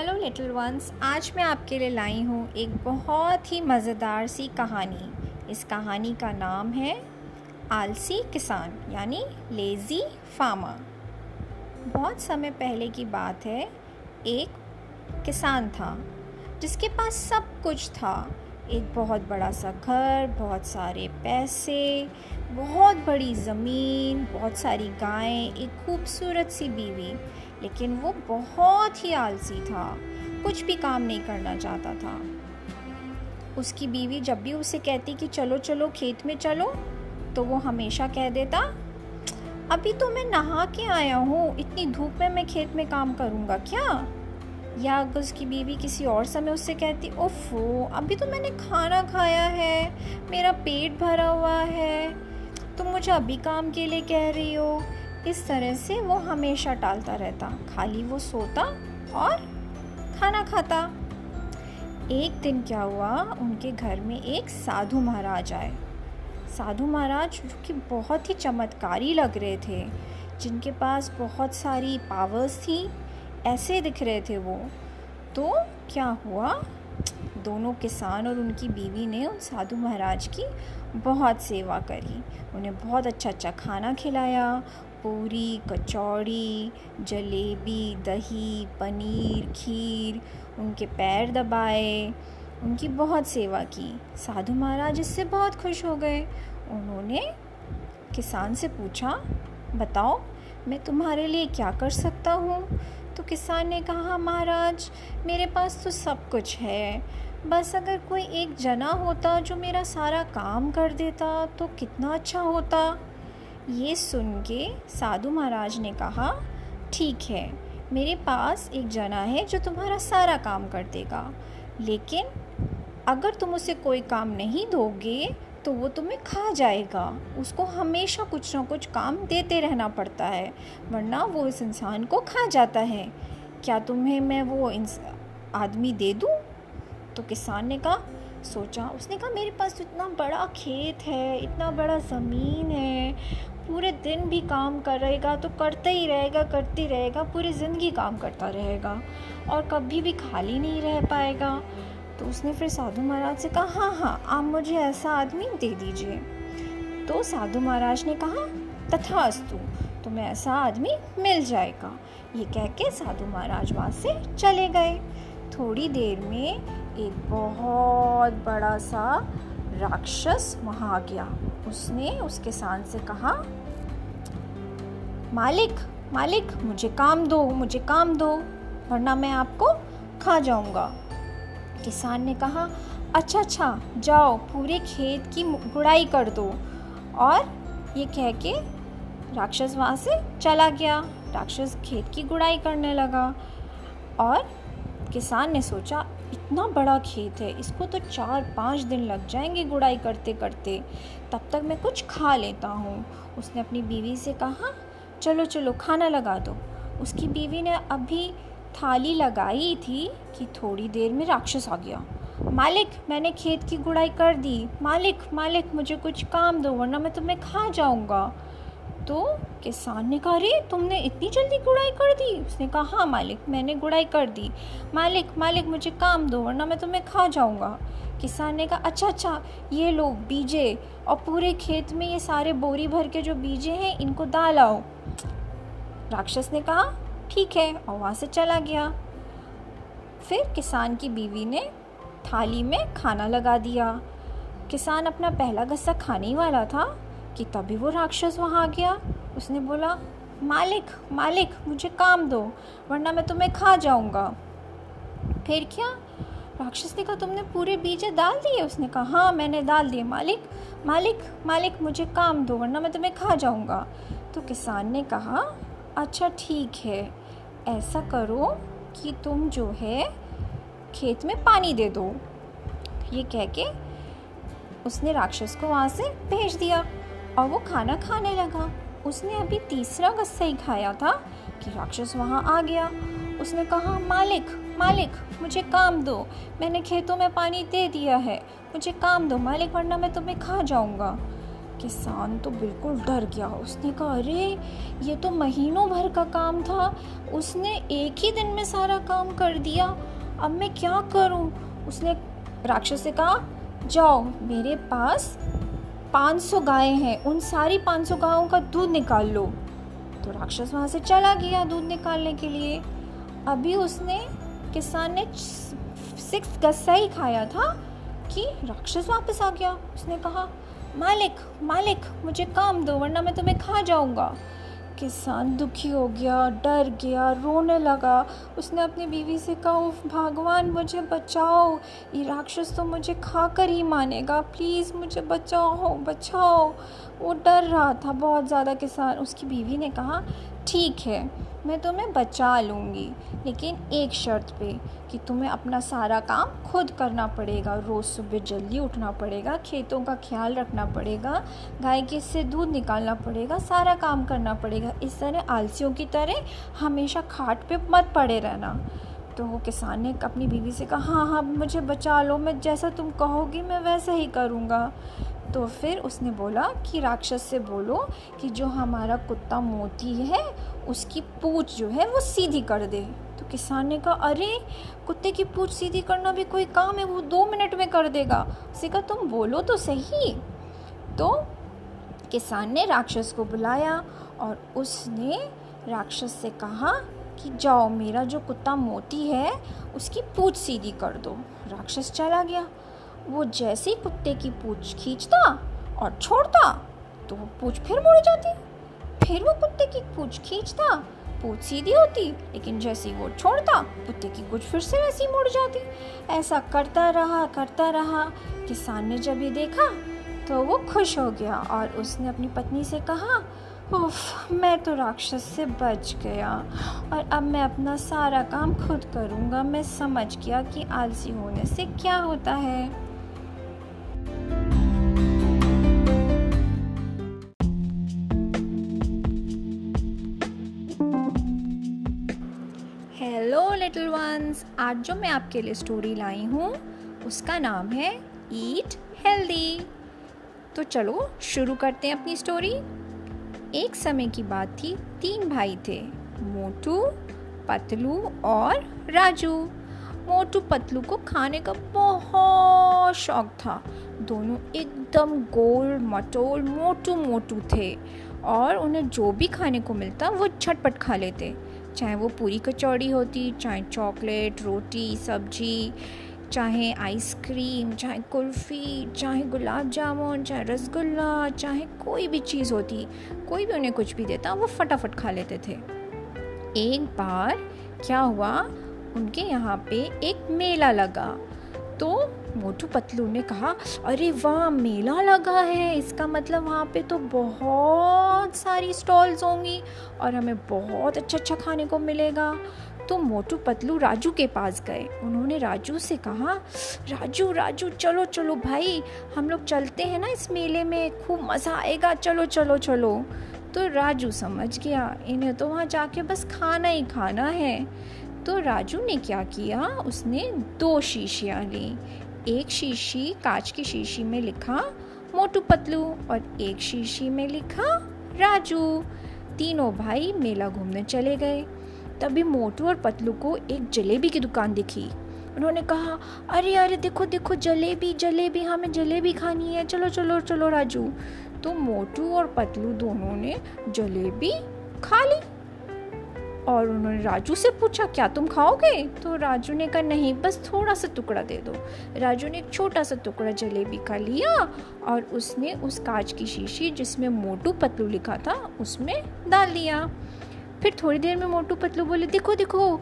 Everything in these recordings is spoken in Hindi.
हेलो लिटिल वंस आज मैं आपके लिए लाई हूँ एक बहुत ही मज़ेदार सी कहानी। इस कहानी का नाम है आलसी किसान, यानी लेज़ी फार्मर बहुत समय पहले की बात है, एक किसान था, जिसके पास सब कुछ था। एक बहुत बड़ा सा घर, बहुत सारे पैसे, बहुत बड़ी ज़मीन, बहुत सारी गायें, एक खूबसूरत सी बीवी। लेकिन वो बहुत ही आलसी था। कुछ भी काम नहीं करना चाहता था। उसकी बीवी जब भी उसे कहती कि चलो चलो, खेत में चलो तो वो हमेशा कह देता, अभी तो मैं नहा के आया हूँ। इतनी धूप में मैं खेत में काम करूँगा क्या? या अगर उसकी बीवी किसी और समय उससे कहती, ओफो, अभी तो मैंने खाना खाया है। मेरा पेट भरा हुआ है। तुम मुझे अभी काम के लिए कह रही हो। इस तरह से वो हमेशा टालता रहता। खाली वो सोता और खाना खाता। एक दिन क्या हुआ, उनके घर में एक साधु महाराज आए। साधु महाराज, जो कि बहुत ही चमत्कारी लग रहे थे, जिनके पास बहुत सारी पावर्स थी, ऐसे दिख रहे थे वो। तो क्या हुआ, दोनों किसान और उनकी बीवी ने उन साधु महाराज की बहुत सेवा करी। उन्हें बहुत अच्छा अच्छा खाना खिलाया पूरी, कचौड़ी, जलेबी, दही, पनीर, खीर, उनके पैर दबाए, उनकी बहुत सेवा की। साधु महाराज इससे बहुत खुश हो गए। उन्होंने किसान से पूछा, बताओ, मैं तुम्हारे लिए क्या कर सकता हूँ? तो किसान ने कहा, महाराज, मेरे पास तो सब कुछ है। बस अगर कोई एक जना होता जो मेरा सारा काम कर देता तो कितना अच्छा होता। ये सुन के साधु महाराज ने कहा, ठीक है, मेरे पास एक जना है जो तुम्हारा सारा काम कर देगा। लेकिन अगर तुम उसे कोई काम नहीं दोगे तो वो तुम्हें खा जाएगा। उसको हमेशा कुछ ना कुछ काम देते रहना पड़ता है, वरना वो इस इंसान को खा जाता है। क्या तुम्हें मैं वो आदमी दे दूँ? तो किसान ने कहा, सोचा, उसने कहा, मेरे पास इतना बड़ा खेत है, इतना बड़ा ज़मीन है पूरे दिन भी काम करेगा तो करता ही रहेगा, करती रहेगा, पूरी ज़िंदगी काम करता रहेगा और कभी भी खाली नहीं रह पाएगा। तो उसने फिर साधु महाराज से कहा हाँ हाँ आप मुझे ऐसा आदमी दे दीजिए। तो साधु महाराज ने कहा, तथास्तु, तुम्हें ऐसा आदमी मिल जाएगा। ये कह के साधु महाराज वहाँ से चले गए। थोड़ी देर में एक बहुत बड़ा सा राक्षस वहाँ आ गया। उसने उस किसान से कहा मालिक मालिक, मुझे काम दो, मुझे काम दो, वरना मैं आपको खा जाऊँगा। किसान ने कहा अच्छा अच्छा जाओ, पूरे खेत की गुड़ाई कर दो। और ये कह के राक्षस वहाँ से चला गया। राक्षस खेत की गुड़ाई करने लगा और किसान ने सोचा, इतना बड़ा खेत है, इसको तो चार, पाँच दिन लग जाएँगे गुड़ाई करते करते तब तक मैं कुछ खा लेता हूँ। उसने अपनी बीवी से कहा चलो चलो, खाना लगा दो। उसकी बीवी ने अभी थाली लगाई थी कि थोड़ी देर में राक्षस आ गया। मालिक, मैंने खेत की गुड़ाई कर दी। मालिक मालिक, मुझे कुछ काम दो, वरना मैं तुम्हें खा जाऊँगा। तो किसान ने कहा, अरे, तुमने इतनी जल्दी गुड़ाई कर दी? उसने कहा हाँ मालिक, मैंने गुड़ाई कर दी। मालिक मालिक, मुझे काम दो, वरना मैं तुम्हें खा जाऊँगा। किसान ने कहा अच्छा अच्छा ये लो, बीजे, और पूरे खेत में ये सारे बोरी भर के जो बीजे हैं, इनको डाल आओ। राक्षस ने कहा, ठीक है, और वहाँ से चला गया। फिर किसान की बीवी ने थाली में खाना लगा दिया। किसान अपना पहला गस्सा खाने ही वाला था। कि तभी वो राक्षस वहाँ आ गया। उसने बोला, मालिक मालिक, मुझे काम दो, वरना मैं तुम्हें खा जाऊँगा। फिर क्या? राक्षस ने कहा, तुमने पूरे बीजे डाल दिए? उसने कहा हाँ मैंने डाल दिए, मालिक मालिक मालिक, मुझे काम दो, वरना मैं तुम्हें खा जाऊँगा। तो किसान ने कहा अच्छा ठीक है, ऐसा करो कि तुम जो है, खेत में पानी दे दो। ये कह के उसने राक्षस को वहाँ से भेज दिया। और वो खाना खाने लगा। उसने अभी तीसरा गस्सा ही खाया था कि राक्षस वहाँ आ गया। उसने कहा, मालिक मालिक, मुझे काम दो। मैंने खेतों में पानी दे दिया है। मुझे काम दो, मालिक, वरना मैं तुम्हें खा जाऊँगा। किसान तो बिल्कुल डर गया। उसने कहा, अरे, ये तो महीनों भर का काम था। उसने एक ही दिन में सारा काम कर दिया। अब मैं क्या करूँ? उसने राक्षस से कहा, जाओ, मेरे पास 500 गायें हैं, उन सारी 500 गायों का दूध निकाल लो। तो राक्षस वहाँ से चला गया दूध निकालने के लिए। अभी उसने किसान ने सिक्स गस्सा ही खाया था कि राक्षस वापस आ गया। उसने कहा, मालिक मालिक, मुझे काम दो, वरना मैं तुम्हें खा जाऊँगा। किसान दुखी हो गया, डर गया, रोने लगा। उसने अपनी बीवी से कहा, उफ, भगवान, मुझे बचाओ। ये राक्षस तो मुझे खा कर ही मानेगा। प्लीज़, मुझे बचाओ बचाओ। वो डर रहा था बहुत ज़्यादा किसान। उसकी बीवी ने कहा, ठीक है। मैं तुम्हें बचा लूँगी। लेकिन एक शर्त पे कि तुम्हें अपना सारा काम खुद करना पड़ेगा। रोज़ सुबह जल्दी उठना पड़ेगा, खेतों का ख्याल रखना पड़ेगा, गाय के से दूध निकालना पड़ेगा, सारा काम करना पड़ेगा। इस तरह आलसियों की तरह हमेशा खाट पे मत पड़े रहना। तो वो किसान ने अपनी बीवी से कहा हाँ हाँ मुझे बचा लो। मैं जैसा तुम कहोगी, मैं वैसा ही करूँगा। तो फिर उसने बोला कि राक्षस से बोलो कि जो हमारा कुत्ता मोती है उसकी पूछ जो है वो सीधी कर दे। तो किसान ने कहा, अरे, कुत्ते की पूछ सीधी करना भी कोई काम है, वो दो मिनट में कर देगा। उसे कहा, तुम बोलो तो सही। तो किसान ने राक्षस को बुलाया और उसने राक्षस से कहा कि, जाओ, मेरा जो कुत्ता मोती है, उसकी पूछ सीधी कर दो। राक्षस चला गया। वो जैसे ही कुत्ते की पूछ खींचता और छोड़ता तो वो पूछ फिर मुड़ जाती। फिर वो कुत्ते की पूछ खींचता, पूछ सीधी होती, लेकिन जैसे ही वो छोड़ता, कुत्ते की कुछ फिर से वैसी मुड़ जाती। ऐसा करता रहा करता रहा, किसान ने जब ये देखा तो वो खुश हो गया और उसने अपनी पत्नी से कहा, उफ, मैं तो राक्षस से बच गया और अब मैं अपना सारा काम खुद करूँगा। मैं समझ गया कि आलसी होने से क्या होता है। लिटिल वंस आज जो मैं आपके लिए स्टोरी लाई हूँ, उसका नाम है ईट हेल्दी तो चलो, शुरू करते हैं अपनी स्टोरी एक समय की बात थी, तीन भाई थे, मोटू, पतलू और राजू। मोटू पतलू को खाने का बहुत शौक था। दोनों एकदम गोल, मटोल मोटू मोटू थे और उन्हें जो भी खाने को मिलता, वो झटपट खा लेते। चाहे वो पूरी कचौड़ी होती, चाहे चॉकलेट, रोटी, सब्ज़ी, चाहे आइसक्रीम, चाहे कुल्फ़ी, चाहे गुलाब जामुन, चाहे रसगुल्ला, चाहे कोई भी चीज़ होती, कोई भी उन्हें कुछ भी देता, वो फटाफट खा लेते थे। एक बार क्या हुआ, उनके यहाँ पे एक मेला लगा तो मोटू पतलू ने कहा, अरे वाह, मेला लगा है। इसका मतलब वहाँ पे तो बहुत सारी स्टॉल्स होंगी और हमें बहुत अच्छा अच्छा खाने को मिलेगा। तो मोटू पतलू राजू के पास गए। उन्होंने राजू से कहा, राजू राजू, चलो चलो भाई, हम लोग चलते हैं ना इस मेले में। खूब मज़ा आएगा। चलो चलो चलो। तो राजू समझ गया, इन्हें तो वहाँ जाके बस खाना ही खाना है। तो राजू ने क्या किया, उसने दो शीशियाँ ली। एक शीशी कांच की शीशी में लिखा, मोटू पतलू, और एक शीशी में लिखा, राजू। तीनों भाई मेला घूमने चले गए। तभी मोटू और पतलू को एक जलेबी की दुकान दिखी। उन्होंने कहा, अरे अरे, देखो देखो, जलेबी जलेबी, हमें जलेबी खानी है। चलो चलो चलो, राजू। तो मोटू और पतलू दोनों ने जलेबी खा ली। और उन्होंने राजू से पूछा, क्या तुम खाओगे? तो राजू ने कहा, नहीं, बस थोड़ा सा टुकड़ा दे दो। राजू ने एक छोटा सा टुकड़ा जलेबी का लिया और उसने उस कांच की शीशी जिसमें मोटू पतलू लिखा था, उसमें डाल दिया। फिर थोड़ी देर में मोटू पतलू बोले, देखो देखो,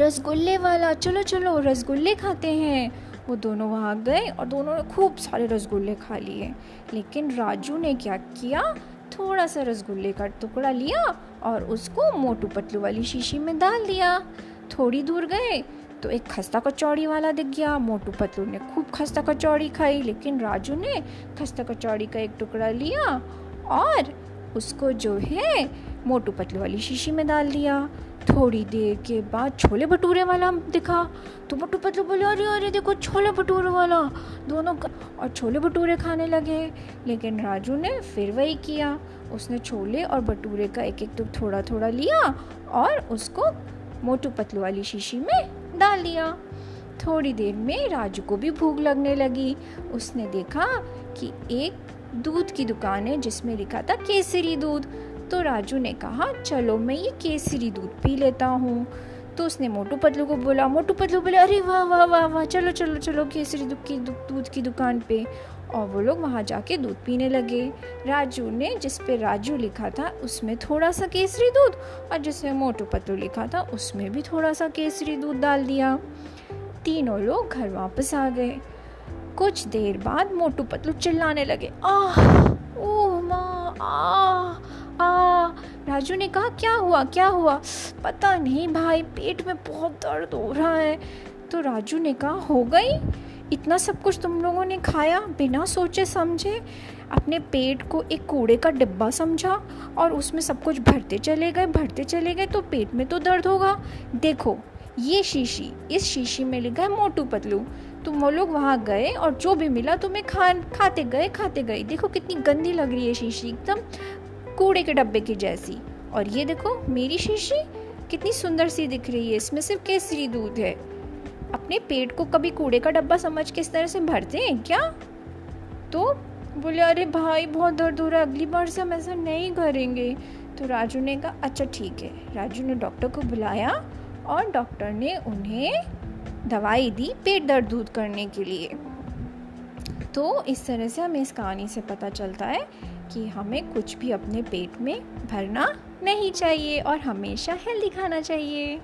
रसगुल्ले वाला, चलो चलो, रसगुल्ले खाते हैं। वो दोनों वहाँ गए और दोनों ने खूब सारे रसगुल्ले खा लिए। लेकिन राजू ने क्या किया? थोड़ा सा रसगुल्ले का टुकड़ा लिया और उसको मोटू पतलू वाली शीशी में डाल दिया। थोड़ी दूर गए तो एक खस्ता कचौड़ी वाला दिख गया। मोटू पतलू ने खूब खस्ता कचौड़ी खाई, लेकिन राजू ने खस्ता कचौड़ी का एक टुकड़ा लिया और उसको जो है मोटू पतलू वाली शीशी में डाल दिया। थोड़ी देर के बाद छोले भटूरे वाला दिखा। तो मोटू पतलू बोले, अरे अरे, देखो, छोले भटूरे वाला। दोनों का और छोले भटूरे खाने लगे। लेकिन राजू ने फिर वही किया। उसने छोले और भटूरे का एक एक टुक थोड़ा थोड़ा लिया और उसको मोटू पतलू वाली शीशी में डाल दिया। थोड़ी देर में राजू को भी भूख लगने लगी। उसने देखा कि एक दूध की दुकान है जिसमें लिखा था केसरी दूध। तो राजू ने कहा, चलो, मैं ये केसरी दूध पी लेता हूँ। तो उसने मोटू पतलू को बोला, मोटू पतलू बोले, अरे वाह वाह वाह वाह, चलो चलो चलो, केसरी दूध की दूध की दुकान पे। और वो लोग वहाँ जाके दूध पीने लगे। राजू ने, जिस पे राजू लिखा था, उसमें थोड़ा सा केसरी दूध और जिसमें मोटू पतलू लिखा था, उसमें भी थोड़ा सा केसरी दूध डाल दिया। तीनों लोग घर वापस आ गए। कुछ देर बाद मोटू पतलू चिल्लाने लगे, आह, ओह माँ, आह आ, राजू ने कहा, क्या हुआ क्या हुआ? पता नहीं भाई, पेट में बहुत दर्द हो रहा है। तो राजू ने कहा, हो गई? इतना सब कुछ तुम लोगों ने खाया, बिना सोचे समझे? अपने पेट को एक कूड़े का डिब्बा समझा और उसमें सब कुछ भरते चले गए, भरते चले गए तो पेट में तो दर्द होगा। देखो, ये शीशी, इस शीशी में लिखा है, मोटू पतलू। तुम वो लोग वहाँ गए और जो भी मिला, तुम्हें खा खाते गए खाते गए। देखो कितनी गंदी लग रही है शीशी, एकदम। कूड़े के डब्बे की जैसी। और ये देखो, मेरी शीशी, कितनी सुंदर सी दिख रही है, इसमें सिर्फ़ केसरी दूध है। अपने पेट को कभी कूड़े का डब्बा समझ के इस तरह से भरते हैं क्या? तो बोले, अरे भाई, बहुत दर्द हो रहा है, अगली बार से हम ऐसा नहीं करेंगे। तो राजू ने कहा अच्छा ठीक है। राजू ने डॉक्टर को बुलाया और डॉक्टर ने उन्हें दवाई दी पेट दर्द दूध करने के लिए। तो इस तरह से हमें इस कहानी से पता चलता है कि हमें कुछ भी अपने पेट में भरना नहीं चाहिए और हमेशा हेल्दी खाना चाहिए।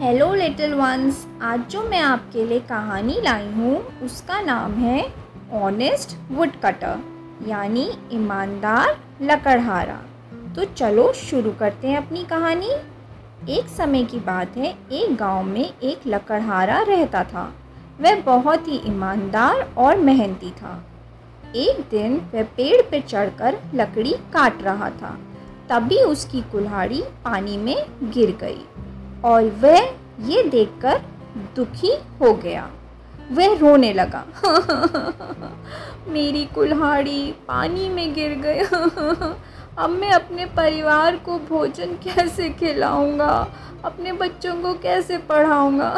हेलो लिटिल वंस आज जो मैं आपके लिए कहानी लाई हूँ, उसका नाम है ऑनेस्ट वुड कटर यानी ईमानदार लकड़हारा। तो चलो शुरू करते हैं अपनी कहानी। एक समय की बात है, एक गाँव में एक लकड़हारा रहता था। वह बहुत ही ईमानदार और मेहनती था। एक दिन वह पेड़ पर चढ़कर लकड़ी काट रहा था। तभी उसकी कुल्हाड़ी पानी में गिर गई और वह ये देखकर दुखी हो गया। वह रोने लगा, मेरी कुल्हाड़ी पानी में गिर गई। अब मैं अपने परिवार को भोजन कैसे खिलाऊँगा? अपने बच्चों को कैसे पढ़ाऊँगा?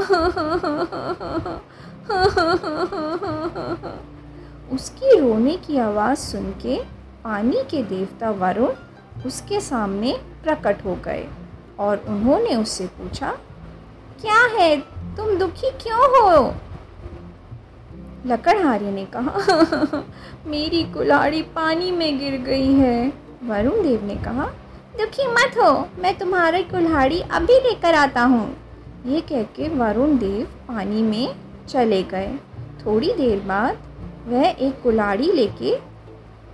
उसकी रोने की आवाज़ सुन के पानी के देवता वरुण उसके सामने प्रकट हो गए और उन्होंने उससे पूछा, क्या है? तुम दुखी क्यों हो? लकड़हारी ने कहा, मेरी कुल्हाड़ी पानी में गिर गई है। वरुण देव ने कहा, दुखी मत हो, मैं तुम्हारी कुल्हाड़ी अभी लेकर आता हूँ। ये कह के वरुण देव पानी में चले गए। थोड़ी देर बाद वह एक कुल्हाड़ी लेके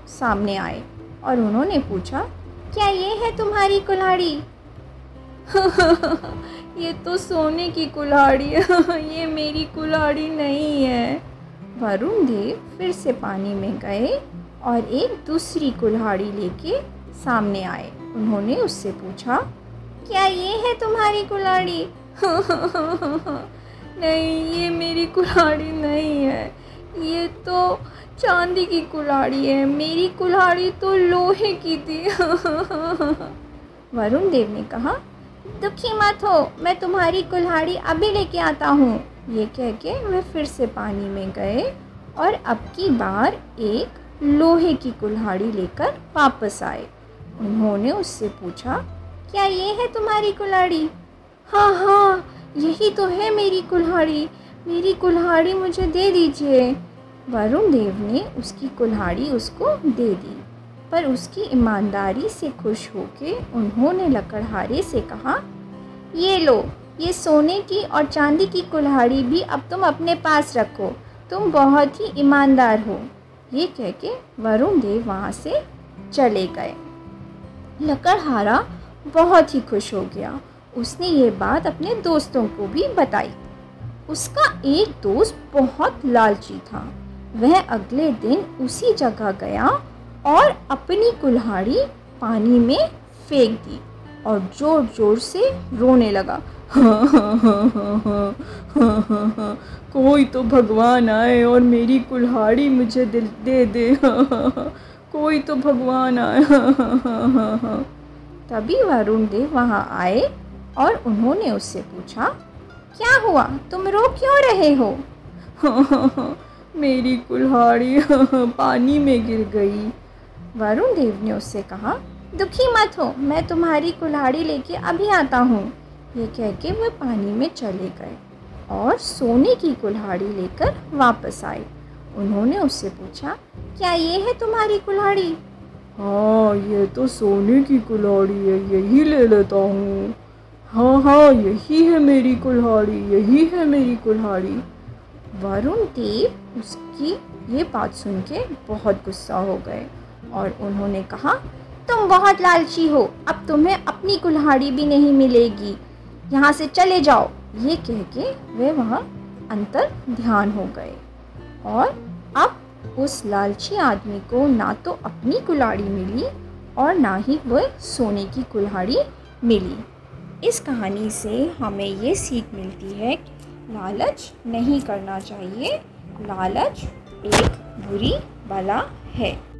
सामने आए और उन्होंने पूछा, क्या ये है तुम्हारी कुल्हाड़ी? ये तो सोने की कुल्हाड़ी है, ये मेरी कुल्हाड़ी नहीं है। वरुण देव फिर से पानी में गए और एक दूसरी कुल्हाड़ी लेके सामने आए। उन्होंने उससे पूछा, क्या ये है तुम्हारी कुल्हाड़ी? नहीं, ये मेरी कुल्हाड़ी नहीं है। ये तो चांदी की कुल्हाड़ी है। मेरी कुल्हाड़ी तो लोहे की थी। वरुण देव ने कहा, दुखी मत हो, मैं तुम्हारी कुल्हाड़ी अभी लेके आता हूँ। ये कह के वे फिर से पानी में गए और अब की बार एक लोहे की कुल्हाड़ी लेकर वापस आए। उन्होंने उससे पूछा, क्या ये है तुम्हारी कुल्हाड़ी? हाँ हाँ यही तो है मेरी कुल्हाड़ी। मेरी कुल्हाड़ी मुझे दे दीजिए। वरुण देव ने उसकी कुल्हाड़ी उसको दे दी। पर उसकी ईमानदारी से खुश होके उन्होंने लकड़हारे से कहा, ये लो, ये सोने की और चांदी की कुल्हाड़ी भी अब तुम अपने पास रखो। तुम बहुत ही ईमानदार हो। ये कह के वरुण देव वहाँ से चले गए लकड़हारा बहुत ही खुश हो गया उसने ये बात अपने दोस्तों को भी बताई उसका एक दोस्त बहुत लालची था वह अगले दिन उसी जगह गया और अपनी कुल्हाड़ी पानी में फेंक दी और ज़ोर ज़ोर से रोने लगा कोई तो भगवान आए और मेरी कुल्हाड़ी मुझे दिल दे दे। कोई तो भगवान आए। तभी वरुण देव वहाँ आए और उन्होंने उससे पूछा क्या हुआ? तुम रो क्यों रहे हो? मेरी कुल्हाड़ी पानी में गिर गई। वरुण देव ने उससे कहा दुखी मत हो मैं तुम्हारी कुल्हाड़ी लेके अभी आता हूँ। ये कह के वह पानी में चले गए। और सोने की कुल्हाड़ी लेकर वापस आए। उन्होंने उससे पूछा, क्या ये है तुम्हारी कुल्हाड़ी? हाँ ये तो सोने की कुल्हाड़ी है, यही ले लेता हूँ। हाँ हाँ यही है मेरी कुल्हाड़ी, यही है मेरी कुल्हाड़ी। वरुण देव उसकी ये बात सुन के बहुत गुस्सा हो गए और उन्होंने कहा, तुम बहुत लालची हो, अब तुम्हें अपनी कुल्हाड़ी भी नहीं मिलेगी। यहाँ से चले जाओ। ये कह के वे वहाँ अंतर ध्यान हो गए। और अब उस लालची आदमी को ना तो अपनी कुल्हाड़ी मिली और ना ही वह सोने की कुल्हाड़ी मिली। इस कहानी से हमें ये सीख मिलती है कि लालच नहीं करना चाहिए। लालच एक बुरी बला है।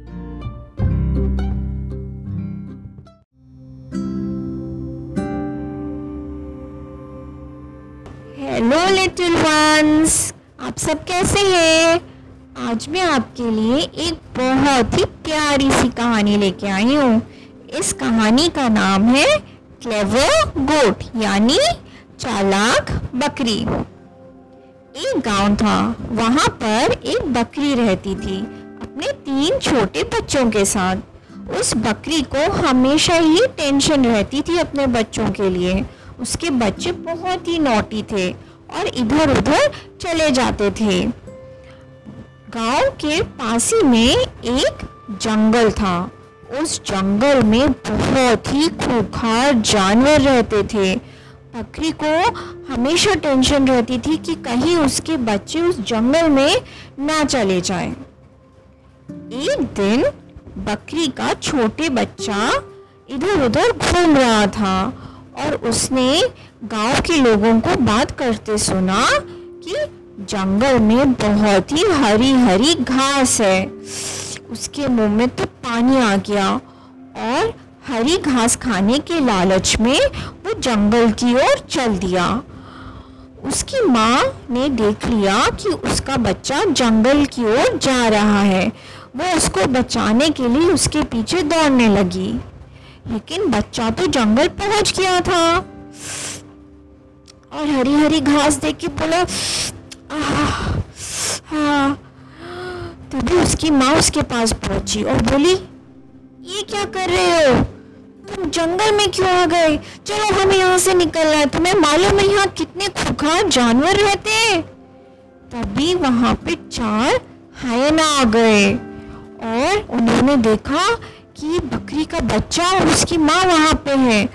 हेलो लिटिल वंस आप सब कैसे हैं? आज मैं आपके लिए एक बहुत ही प्यारी सी कहानी लेके आई हूँ। इस कहानी का नाम है क्लेवर गोट यानी चालाक बकरी। एक गाँव था, वहाँ पर एक बकरी रहती थी, अपने तीन छोटे बच्चों के साथ। उस बकरी को हमेशा ही टेंशन रहती थी अपने बच्चों के लिए। उसके बच्चे बहुत ही नोटी थे। और इधर उधर चले जाते थे। गाँव के पास ही में एक जंगल था। उस जंगल में बहुत ही खूंखार जानवर रहते थे। बकरी को हमेशा टेंशन रहती थी कि कहीं उसके बच्चे उस जंगल में ना चले जाएँ। एक दिन बकरी का छोटे बच्चा इधर उधर घूम रहा था और उसने गाँव के लोगों को बात करते सुना कि जंगल में बहुत ही हरी हरी घास है। उसके मुँह में तो पानी आ गया और हरी घास खाने के लालच में वो जंगल की ओर चल दिया। उसकी माँ ने देख लिया कि उसका बच्चा जंगल की ओर जा रहा है। वो उसको बचाने के लिए उसके पीछे दौड़ने लगी। लेकिन बच्चा तो जंगल पहुँच गया था। और हरी हरी घास देख के बोला हाँ। तभी उसकी माँ उसके पास पहुँची और बोली, ये क्या कर रहे हो? तुम जंगल में क्यों आ गए? चलो हमें यहाँ से निकलना है तुम्हें मालूम है यहाँ कितने खुखार जानवर रहते हैं? तभी वहाँ पे चार हायना आ गए और उन्होंने देखा कि बकरी का बच्चा और उसकी माँ वहाँ पे है।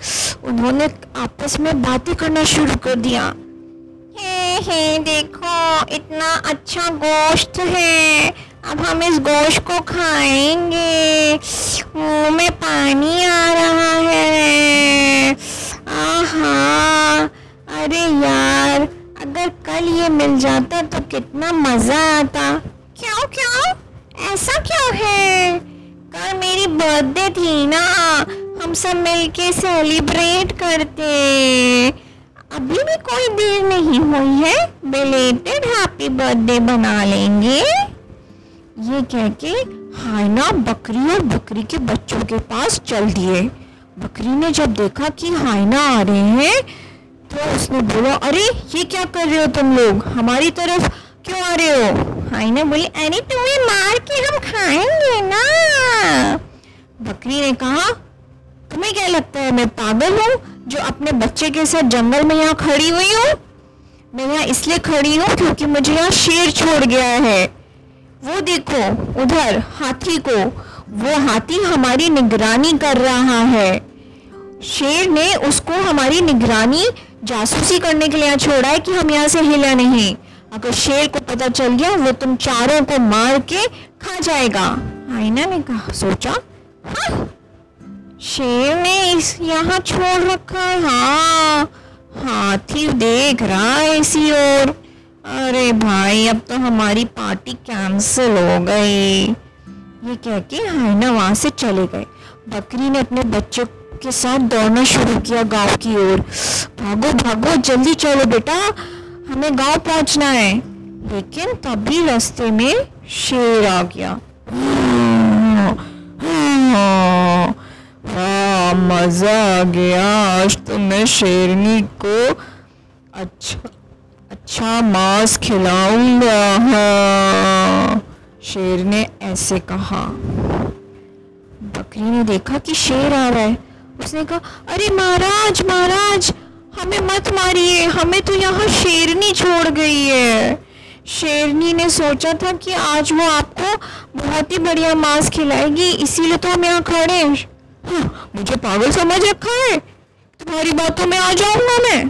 उन्होंने आपस में बातें करना शुरू कर दिया। हे हे, देखो, इतना अच्छा गोश्त है। अब हम इस गोश्त को खाएँगे। मुँह में पानी आ रहा है। आहा, अरे यार, अगर कल ये मिल जाता तो कितना मज़ा आता। क्यों क्यों? ऐसा क्यों है? कल मेरी बर्थडे थी ना। हम सब मिलके सेलिब्रेट करते। अभी भी कोई देर नहीं हुई है। बिलेटेड हैप्पी बर्थडे बना लेंगे। ये कह के हाइना बकरी और बकरी के बच्चों के पास चल दिए। बकरी ने जब देखा कि हाइना आ रहे हैं तो उसने बोला, अरे, ये क्या कर रहे हो तुम लोग? हमारी तरफ़ क्यों आ रहे हो? हाइना बोली, अरे तुम्हें मार के हम खाएँगे ना? बकरी ने कहा, तुम्हें क्या लगता है मैं पागल हूँ, जो अपने बच्चे के साथ जंगल में यहाँ खड़ी हुई हूँ? मैं यहाँ इसलिए खड़ी हूँ क्योंकि मुझे यहाँ शेर छोड़ गया है। वो देखो, उधर हाथी को, वो हाथी हमारी निगरानी कर रहा है। शेर ने उसको हमारी निगरानी जासूसी करने के लिए छोड़ा है कि हम यहाँ से हिला नहीं। अगर शेर को पता चल गया, वो तुम चारों को मार के खा जाएगा। आईना ने कहा, सोचा? हाँ शेर ने इस यहाँ छोड़ रखा। है हाँ हाथी देख रहा है इसी ओर। अरे भाई, अब तो हमारी पार्टी कैंसिल हो गई। ये कह के हाइना वहाँ से चले गए। बकरी ने अपने बच्चों के साथ दौड़ना शुरू किया गाँव की ओर। भागो भागो, जल्दी चलो बेटा। हमें गाँव पहुँचना है। लेकिन तभी रास्ते में शेर आ गया। मज़ा आ गया। आज तो मैं शेरनी को अच्छा अच्छा मांस खिलाऊँगा। हाँ शेर ने ऐसे कहा। बकरी ने देखा कि शेर आ रहा है। उसने कहा, अरे महाराज महाराज हमें मत मारिए हमें तो यहाँ शेरनी छोड़ गई है। शेरनी ने सोचा था कि आज वो आपको बहुत ही बढ़िया मांस खिलाएगी इसीलिए तो हम यहाँ खड़े हैं। हाँ, मुझे पागल समझ रखा है। तुम्हारी बातों में आ जाऊँगा मैं।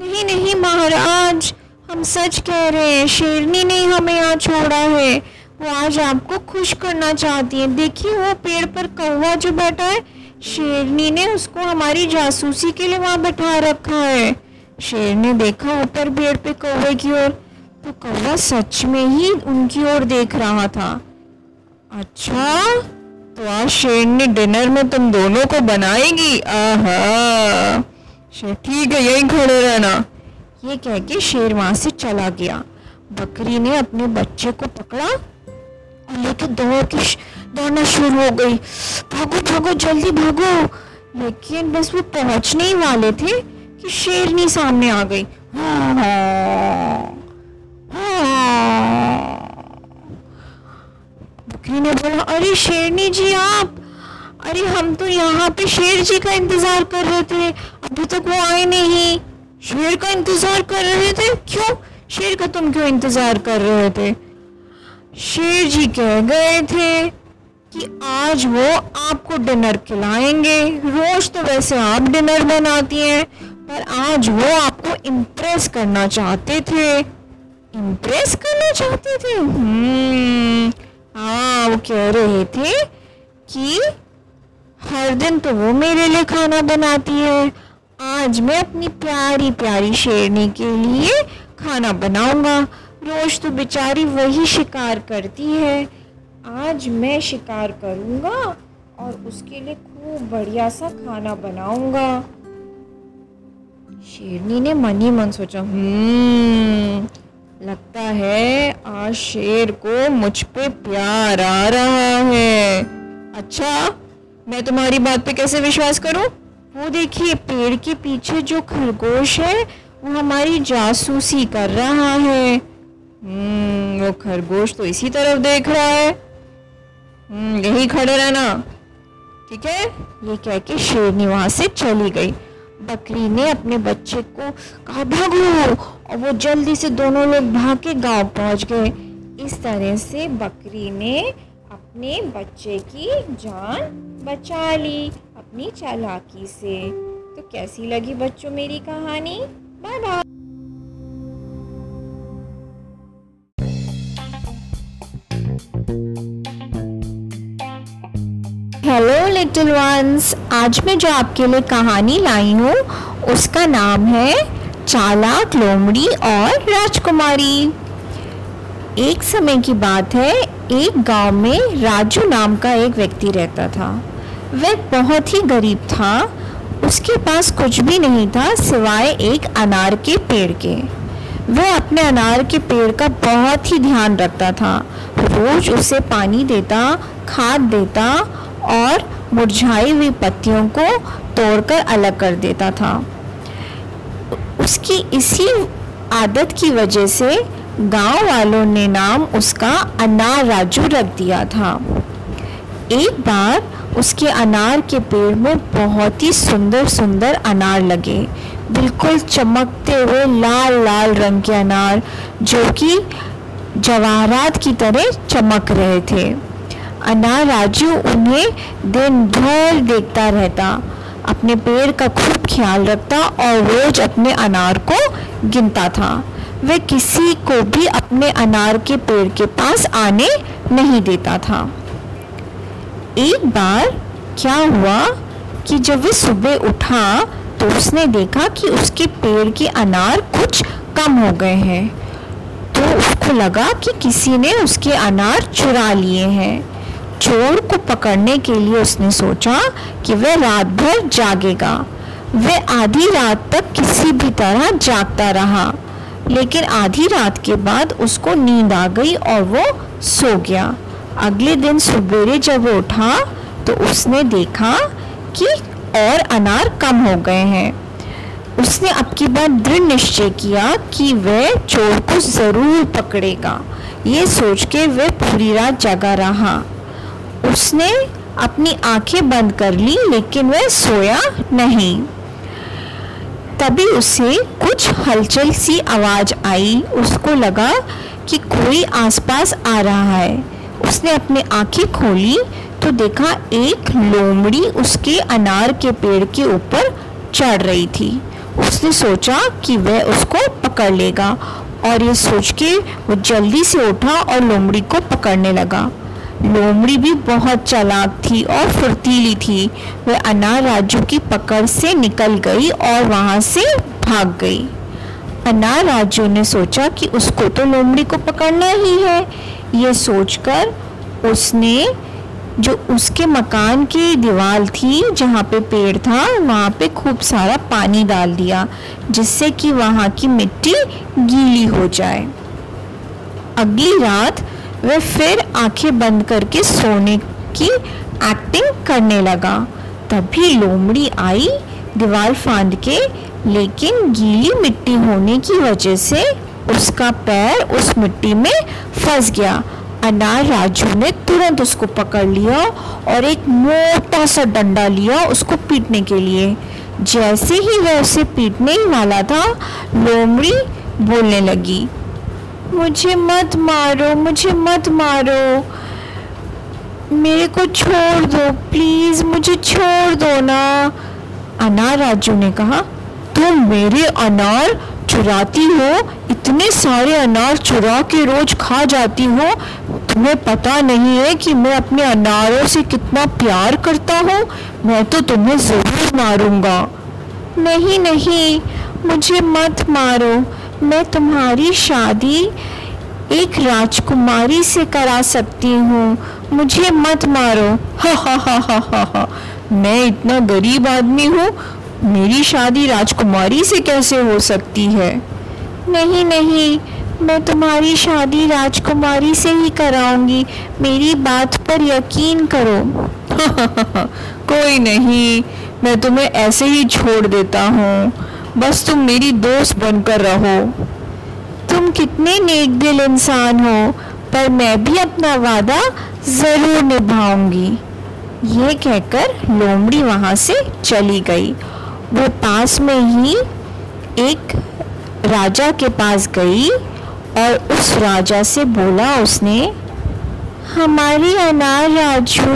नहीं नहीं महाराज हम सच कह रहे हैं शेरनी ने हमें यहाँ छोड़ा है। वो आज आपको खुश करना चाहती है। देखिए वो पेड़ पर कौवा जो बैठा है शेरनी ने उसको हमारी जासूसी के लिए वहाँ बैठा रखा है। शेर ने देखा ऊपर पेड़ पे कौवे की ओर तो कौवा सच में ही उनकी ओर देख रहा था। अच्छा तो आज शेर ने डिनर में तुम दोनों को बनाएगी? आहा। ठीक है, यही खड़े रहना। ये कह के शेर वहाँ से चला गया। बकरी ने अपने बच्चे को पकड़ा और लेकर दौड़ के दौड़ना शुरू हो गई। भागो भागो, जल्दी भागो। लेकिन बस वो पहुँचने ही वाले थे कि शेरनी सामने आ गई। बकरी ने बोला, अरे शेरनी जी आप, अरे हम तो यहाँ पे शेर जी का इंतज़ार कर रहे थे। अभी तक वो आए नहीं। शेर का इंतज़ार कर रहे थे? क्यों? शेर का तुम क्यों इंतज़ार कर रहे थे? शेर जी कह गए थे कि आज वो आपको डिनर खिलाएँगे। रोज तो वैसे आप डिनर बनाती हैं, पर आज वो आपको इम्प्रेस करना चाहते थे। इम्प्रेस करना चाहते थे? हम्म हाँ वो कह रहे थे कि हर दिन तो वो मेरे लिए खाना बनाती है। आज मैं अपनी प्यारी प्यारी शेरनी के लिए खाना बनाऊँगा। रोज तो बेचारी वही शिकार करती है। आज मैं शिकार करूँगा और उसके लिए खूब बढ़िया सा खाना बनाऊँगा। शेरनी ने मन ही मन सोचा हम्म लगता है आज शेर को मुझ पे प्यार आ रहा है। अच्छा मैं तुम्हारी बात पे कैसे विश्वास करूँ? वो देखिए, पेड़ के पीछे जो खरगोश है, वो हमारी जासूसी कर रहा है। हम्म वो खरगोश तो इसी तरफ़ देख रहा है। यही खड़े रहना। ठीक है? ये कह के शेरनी वहाँ से चली गई। बकरी ने अपने बच्चे को कहा, भागो! और वो जल्दी से दोनों लोग भाग के गाँव पहुँच गए। इस तरह से बकरी ने अपने बच्चे की जान बचा ली, अपनी चालाकी से। तो कैसी लगी बच्चों मेरी कहानी? Bye bye hello little ones आज मैं जो आपके लिए कहानी लाई हूँ, उसका नाम है चालाक लोमड़ी और राजकुमारी। एक समय की बात है, एक गाँव में राजू नाम का एक व्यक्ति रहता था। वह बहुत ही गरीब था। उसके पास कुछ भी नहीं था, सिवाय एक अनार के पेड़ के। वह अपने अनार के पेड़ का बहुत ही ध्यान रखता था। रोज उसे पानी देता, खाद देता और मुरझाई हुई पत्तियों को तोड़कर अलग कर देता था। उसकी इसी आदत की वजह से गाँव वालों ने नाम उसका अनार राजू रख दिया था। एक बार उसके अनार के पेड़ में बहुत ही सुंदर सुंदर अनार लगे। बिल्कुल चमकते हुए लाल लाल रंग के अनार, जो कि जवाहरात की तरह चमक रहे थे। अनार राजू उन्हें दिन भर देखता रहता, अपने पेड़ का खूब ख्याल रखता और रोज अपने अनार को गिनता था। वह किसी को भी अपने अनार के पेड़ के पास आने नहीं देता था। एक बार क्या हुआ कि जब वह सुबह उठा तो उसने देखा कि उसके पेड़ के अनार कुछ कम हो गए हैं तो उसको लगा कि किसी ने उसके अनार चुरा लिए हैं। चोर को पकड़ने के लिए उसने सोचा कि वह रात भर जागेगा। वह आधी रात तक किसी भी तरह जागता रहा, लेकिन आधी रात के बाद उसको नींद आ गई और वो सो गया। अगले दिन सवेरे जब वो उठा तो उसने देखा कि और अनार कम हो गए हैं। उसने अब की बार दृढ़ निश्चय किया कि वह चोर को ज़रूर पकड़ेगा। ये सोच के वह पूरी रात जगा रहा। उसने अपनी आँखें बंद कर ली, लेकिन वह सोया नहीं। तभी उसे कुछ हलचल सी आवाज़ आई। उसको लगा कि कोई आसपास आ रहा है। उसने अपनी आँखें खोली तो देखा एक लोमड़ी उसके अनार के पेड़ के ऊपर चढ़ रही थी। उसने सोचा कि वह उसको पकड़ लेगा, और ये सोच के वो जल्दी से उठा और लोमड़ी को पकड़ने लगा। लोमड़ी भी बहुत चालाक थी और फुर्तीली थी। वह अनार राजू की पकड़ से निकल गई और वहाँ से भाग गई। अनार राजू ने सोचा कि उसको तो लोमड़ी को पकड़ना ही है। ये सोचकर उसने जो उसके मकान की दीवार थी, जहाँ पे पेड़ था, वहाँ पे खूब सारा पानी डाल दिया, जिससे कि वहाँ की मिट्टी गीली हो जाए। अगली रात वह फिर आँखें बंद करके सोने की एक्टिंग करने लगा। तभी लोमड़ी आई दीवार फांद के, लेकिन गीली मिट्टी होने की वजह से उसका पैर उस मिट्टी में फंस गया। अनार राजू ने तुरंत उसको पकड़ लिया और एक मोटा सा डंडा लिया उसको पीटने के लिए। जैसे ही वह उसे पीटने ही वाला था, लोमड़ी बोलने लगी मुझे मत मारो, मुझे मत मारो। मेरे को छोड़ दो प्लीज़ मुझे छोड़ दो ना। अनार राजू ने कहा, तुम मेरे अनार चुराती हो? इतने सारे अनार चुरा के रोज खा जाती हो? तुम्हें पता नहीं है कि मैं अपने अनारों से कितना प्यार करता हूँ? मैं तो तुम्हें ज़रूर मारूँगा। नहीं नहीं, मुझे मत मारो। मैं तुम्हारी शादी एक राजकुमारी से करा सकती हूँ। मुझे मत मारो। हा हा हा हा हा हा। मैं इतना गरीब आदमी हूँ। मेरी शादी राजकुमारी से कैसे हो सकती है? नहीं नहीं। मैं तुम्हारी शादी राजकुमारी से ही कराऊँगी। मेरी बात पर यकीन करो। कोई नहीं। मैं तुम्हें ऐसे ही छोड़ देता हूँ। बस तुम मेरी दोस्त बनकर रहो। तुम कितने नेक दिल इंसान हो, पर मैं भी अपना वादा ज़रूर निभाऊँगी। यह कहकर लोमड़ी वहाँ से चली गई। वो पास में ही एक राजा के पास गई और उस राजा से बोला उसने, हमारी अनार राजू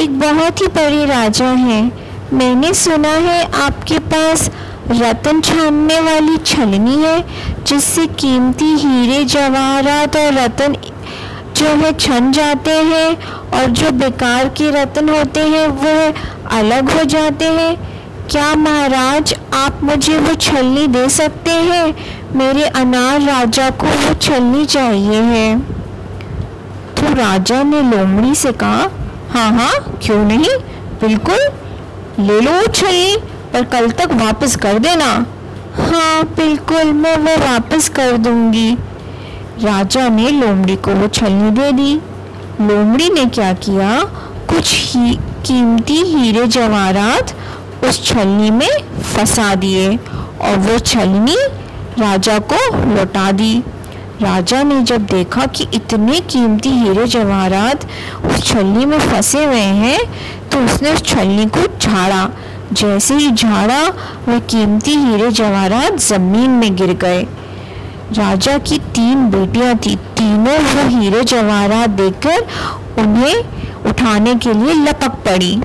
एक बहुत ही बड़े राजा हैं। मैंने सुना है आपके पास रतन छानने वाली छलनी है, जिससे कीमती हीरे जवाहरात और रतन जो है छन जाते हैं और जो बेकार के रतन होते हैं, वो अलग हो जाते हैं। क्या महाराज, आप मुझे वो छलनी दे सकते हैं? मेरे अनार राजा को वो छलनी चाहिए है। तो राजा ने लोमड़ी से कहा हाँ हाँ क्यों नहीं? बिल्कुल, ले लो वो छलनी। पर कल तक वापस कर देना। हाँ बिल्कुल, मैं वो वापस कर दूँगी। राजा ने लोमड़ी को वो छलनी दे दी। लोमड़ी ने क्या किया? कुछ ही कीमती हीरे जवाहरात उस छलनी में फंसा दिए और वो छलनी राजा को लौटा दी। राजा ने जब देखा कि इतने कीमती हीरे जवाहरात उस छलनी में फंसे हुए हैं तो उसने उस छलनी को झाड़ा। जैसे ही झाड़ा वह कीमती हीरे जवाहरात ज़मीन में गिर गए। राजा की तीन बेटियाँ थी। तीनों वो हीरे जवाहरात देखकर उन्हें उठाने के लिए लपक पड़ी।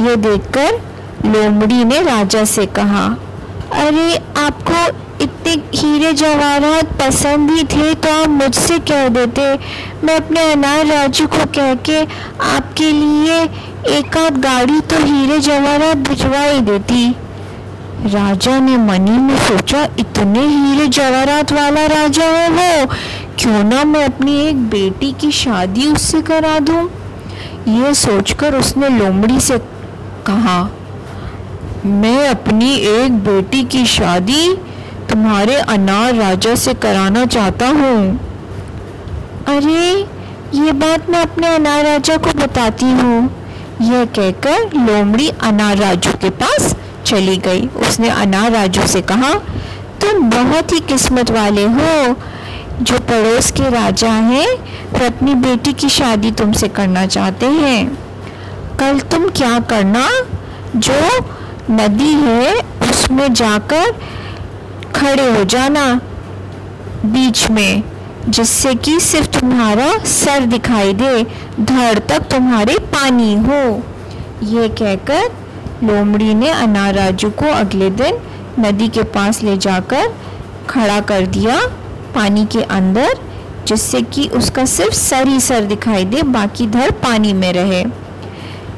ये देखकर लोमड़ी ने राजा से कहा, अरे, आपको इतने हीरे जवाहरात पसंद ही थे तो आप मुझसे कह देते। मैं अपने अनार राजू को कह के आपके लिए एक आध गाड़ी तो हीरे जवाहरात भिजवा ही देती। राजा ने मनी में सोचा, इतने हीरे जवाहरात वाला राजा है वो। क्यों ना मैं अपनी एक बेटी की शादी उससे करा दूँ? यह सोचकर उसने लोमड़ी से कहा, मैं अपनी एक बेटी की शादी तुम्हारे अनार राजा से कराना चाहता हूँ। अरे, ये बात मैं अपने अनार राजा को बताती हूँ। यह कहकर लोमड़ी अनार राजू के पास चली गई। उसने अनार राजू से कहा, तुम बहुत ही किस्मत वाले हो, जो पड़ोस के राजा हैं वो तो अपनी बेटी की शादी तुमसे करना चाहते हैं। कल तुम क्या करना, जो नदी है, उसमें जाकर खड़े हो जाना बीच में, जिससे कि सिर्फ़ तुम्हारा सर दिखाई दे, धड़ तक तुम्हारे पानी हो। ये कहकर लोमड़ी ने अनार राजू को अगले दिन नदी के पास ले जाकर खड़ा कर दिया पानी के अंदर, जिससे कि उसका सिर्फ़ सर ही सर दिखाई दे, बाकी धर पानी में रहे।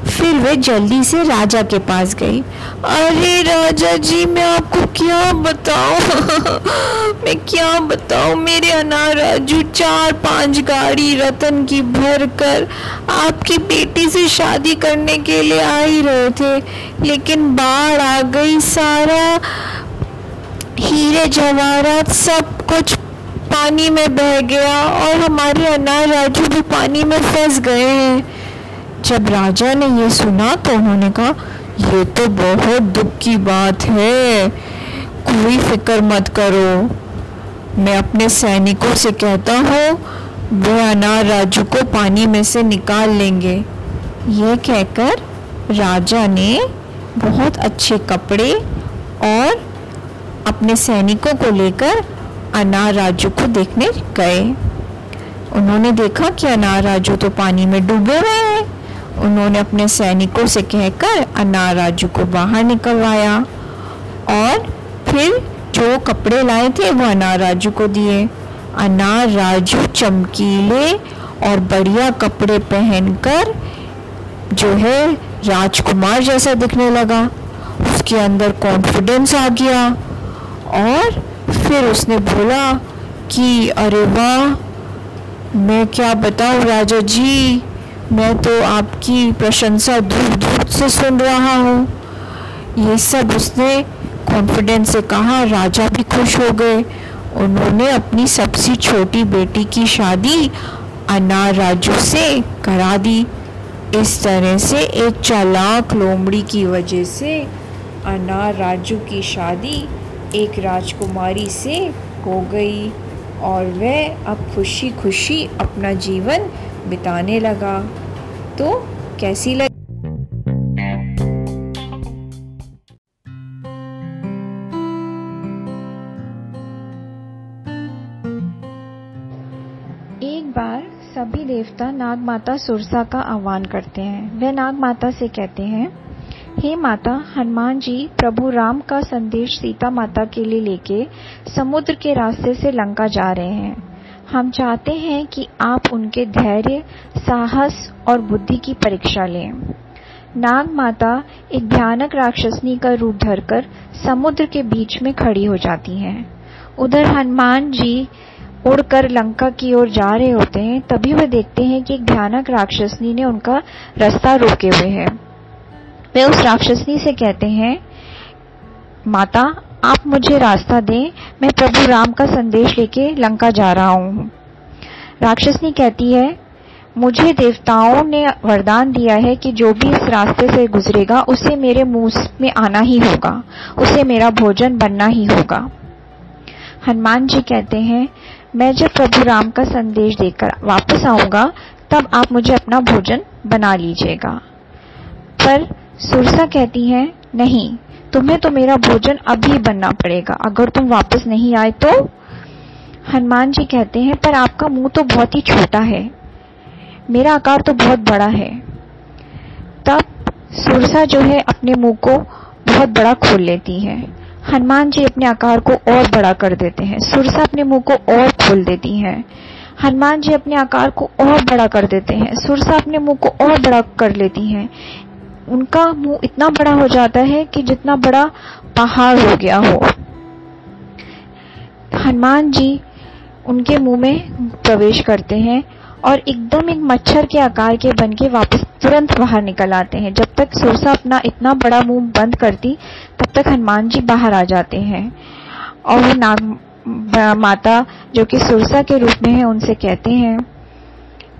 फिर वे जल्दी से राजा के पास गई। अरे राजा जी, मैं आपको क्या बताऊँ? मैं क्या बताऊँ? मेरे अनार राजू चार पाँच गाड़ी रतन की भर कर आपकी बेटी से शादी करने के लिए आ ही रहे थे। लेकिन बाढ़ आ गई सारा। हीरे, जवाहरात, सब कुछ पानी में बह गया और हमारे अनार राजू भी पानी में फंस गए हैं। जब राजा ने ये सुना तो उन्होंने कहा, ये तो बहुत दुख की बात है। कोई फ़िक्र मत करो। मैं अपने सैनिकों से कहता हूँ, वे अनार राजू को पानी में से निकाल लेंगे। ये कहकर राजा ने बहुत अच्छे कपड़े और अपने सैनिकों को लेकर अनार राजू को देखने गए। उन्होंने देखा कि अनार राजू तो पानी में डूबे हुए हैं। उन्होंने अपने सैनिकों से कहकर अनार राजू को बाहर निकलवाया और फिर जो कपड़े लाए थे वो अनार राजू को दिए। अनार राजू चमकीले और बढ़िया कपड़े पहनकर जो है राजकुमार जैसा दिखने लगा। उसके अंदर कॉन्फिडेंस आ गया और फिर उसने बोला कि, अरे वाह, मैं क्या बताऊँ राजा जी? मैं तो आपकी प्रशंसा दूर दूर से सुन रहा हूँ। ये सब उसने कॉन्फिडेंस से कहा, राजा भी खुश हो गए। उन्होंने अपनी सबसे छोटी बेटी की शादी अनार राजू से करा दी। इस तरह से एक चालाक लोमड़ी की वजह से अनार राजू की शादी एक राजकुमारी से हो गई और वह अब खुशी खुशी अपना जीवन बिताने लगा। तो कैसी लगी एक बार सभी देवता नाग माता सुरसा का आह्वान करते हैं। वे नाग माता से कहते हैं, हे माता, हनुमान जी, प्रभु राम का संदेश सीता माता के लिए लेके समुद्र के रास्ते से लंका जा रहे हैं। हम चाहते हैं कि आप उनके धैर्य, साहस और बुद्धि की परीक्षा लें। नाग माता एक भयानक राक्षसनी का रूप धरकर समुद्र के बीच में खड़ी हो जाती हैं। उधर हनुमान जी उड़कर लंका की ओर जा रहे होते हैं, तभी वे देखते हैं कि एक भयानक राक्षसनी ने उनका रास्ता रोके हुए है। वे उस राक्षसनी से कहते हैं, माता आप मुझे रास्ता दें। मैं प्रभु राम का संदेश लेके लंका जा रहा हूँ। राक्षसनी कहती है, मुझे देवताओं ने वरदान दिया है कि जो भी इस रास्ते से गुजरेगा, उसे मेरे मुँह में आना ही होगा। उसे मेरा भोजन बनना ही होगा। हनुमान जी कहते हैं, मैं जब प्रभु राम का संदेश देकर वापस आऊँगा, तब आप मुझे अपना भोजन बना लीजिएगा। पर सुरसा कहती है, नहीं तुम्हें तो मेरा भोजन अभी बनना पड़ेगा। अगर तुम वापस नहीं आए तो? हनुमान जी कहते हैं, पर आपका मुँह तो बहुत ही छोटा है। मेरा आकार तो बहुत बड़ा है। तब सुरसा जो है अपने मुँह को बहुत बड़ा खोल लेती है। हनुमान जी अपने आकार को और बड़ा कर देते हैं। सुरसा अपने मुँह को और खोल देती है। हनुमान जी अपने आकार को और बड़ा कर देते हैं। सुरसा अपने मुँह को और बड़ा कर लेती हैं। उनका मुँह इतना बड़ा हो जाता है कि जितना बड़ा पहाड़ हो गया हो। हनुमान जी उनके मुँह में प्रवेश करते हैं और एकदम एक मच्छर के आकार के बन के वापस तुरंत बाहर निकल आते हैं। जब तक सुरसा अपना इतना बड़ा मुँह बंद करती, तब तक हनुमान जी बाहर आ जाते हैं। और वो नाग माता जो कि सुरसा के रूप में है, उनसे कहते हैं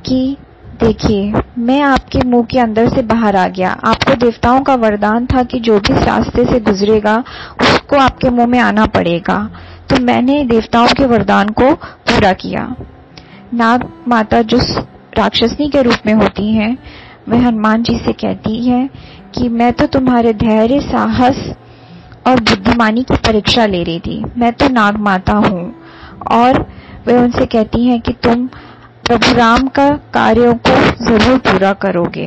कि देखिए, मैं आपके मुँह के अंदर से बाहर आ गया। आपको देवताओं का वरदान था कि जो भी रास्ते से गुजरेगा, उसको आपके मुँह में आना पड़ेगा। तो मैंने देवताओं के वरदान को पूरा किया। नाग माता जो राक्षसनी के रूप में होती हैं, वह हनुमान जी से कहती है कि, मैं तो तुम्हारे धैर्य, साहस और बुद्धिमानी की परीक्षा ले रही थी। मैं तो नाग माता हूँ। और वे उनसे कहती हैं कि, तुम प्रभु राम का कार्यों को ज़रूर पूरा करोगे।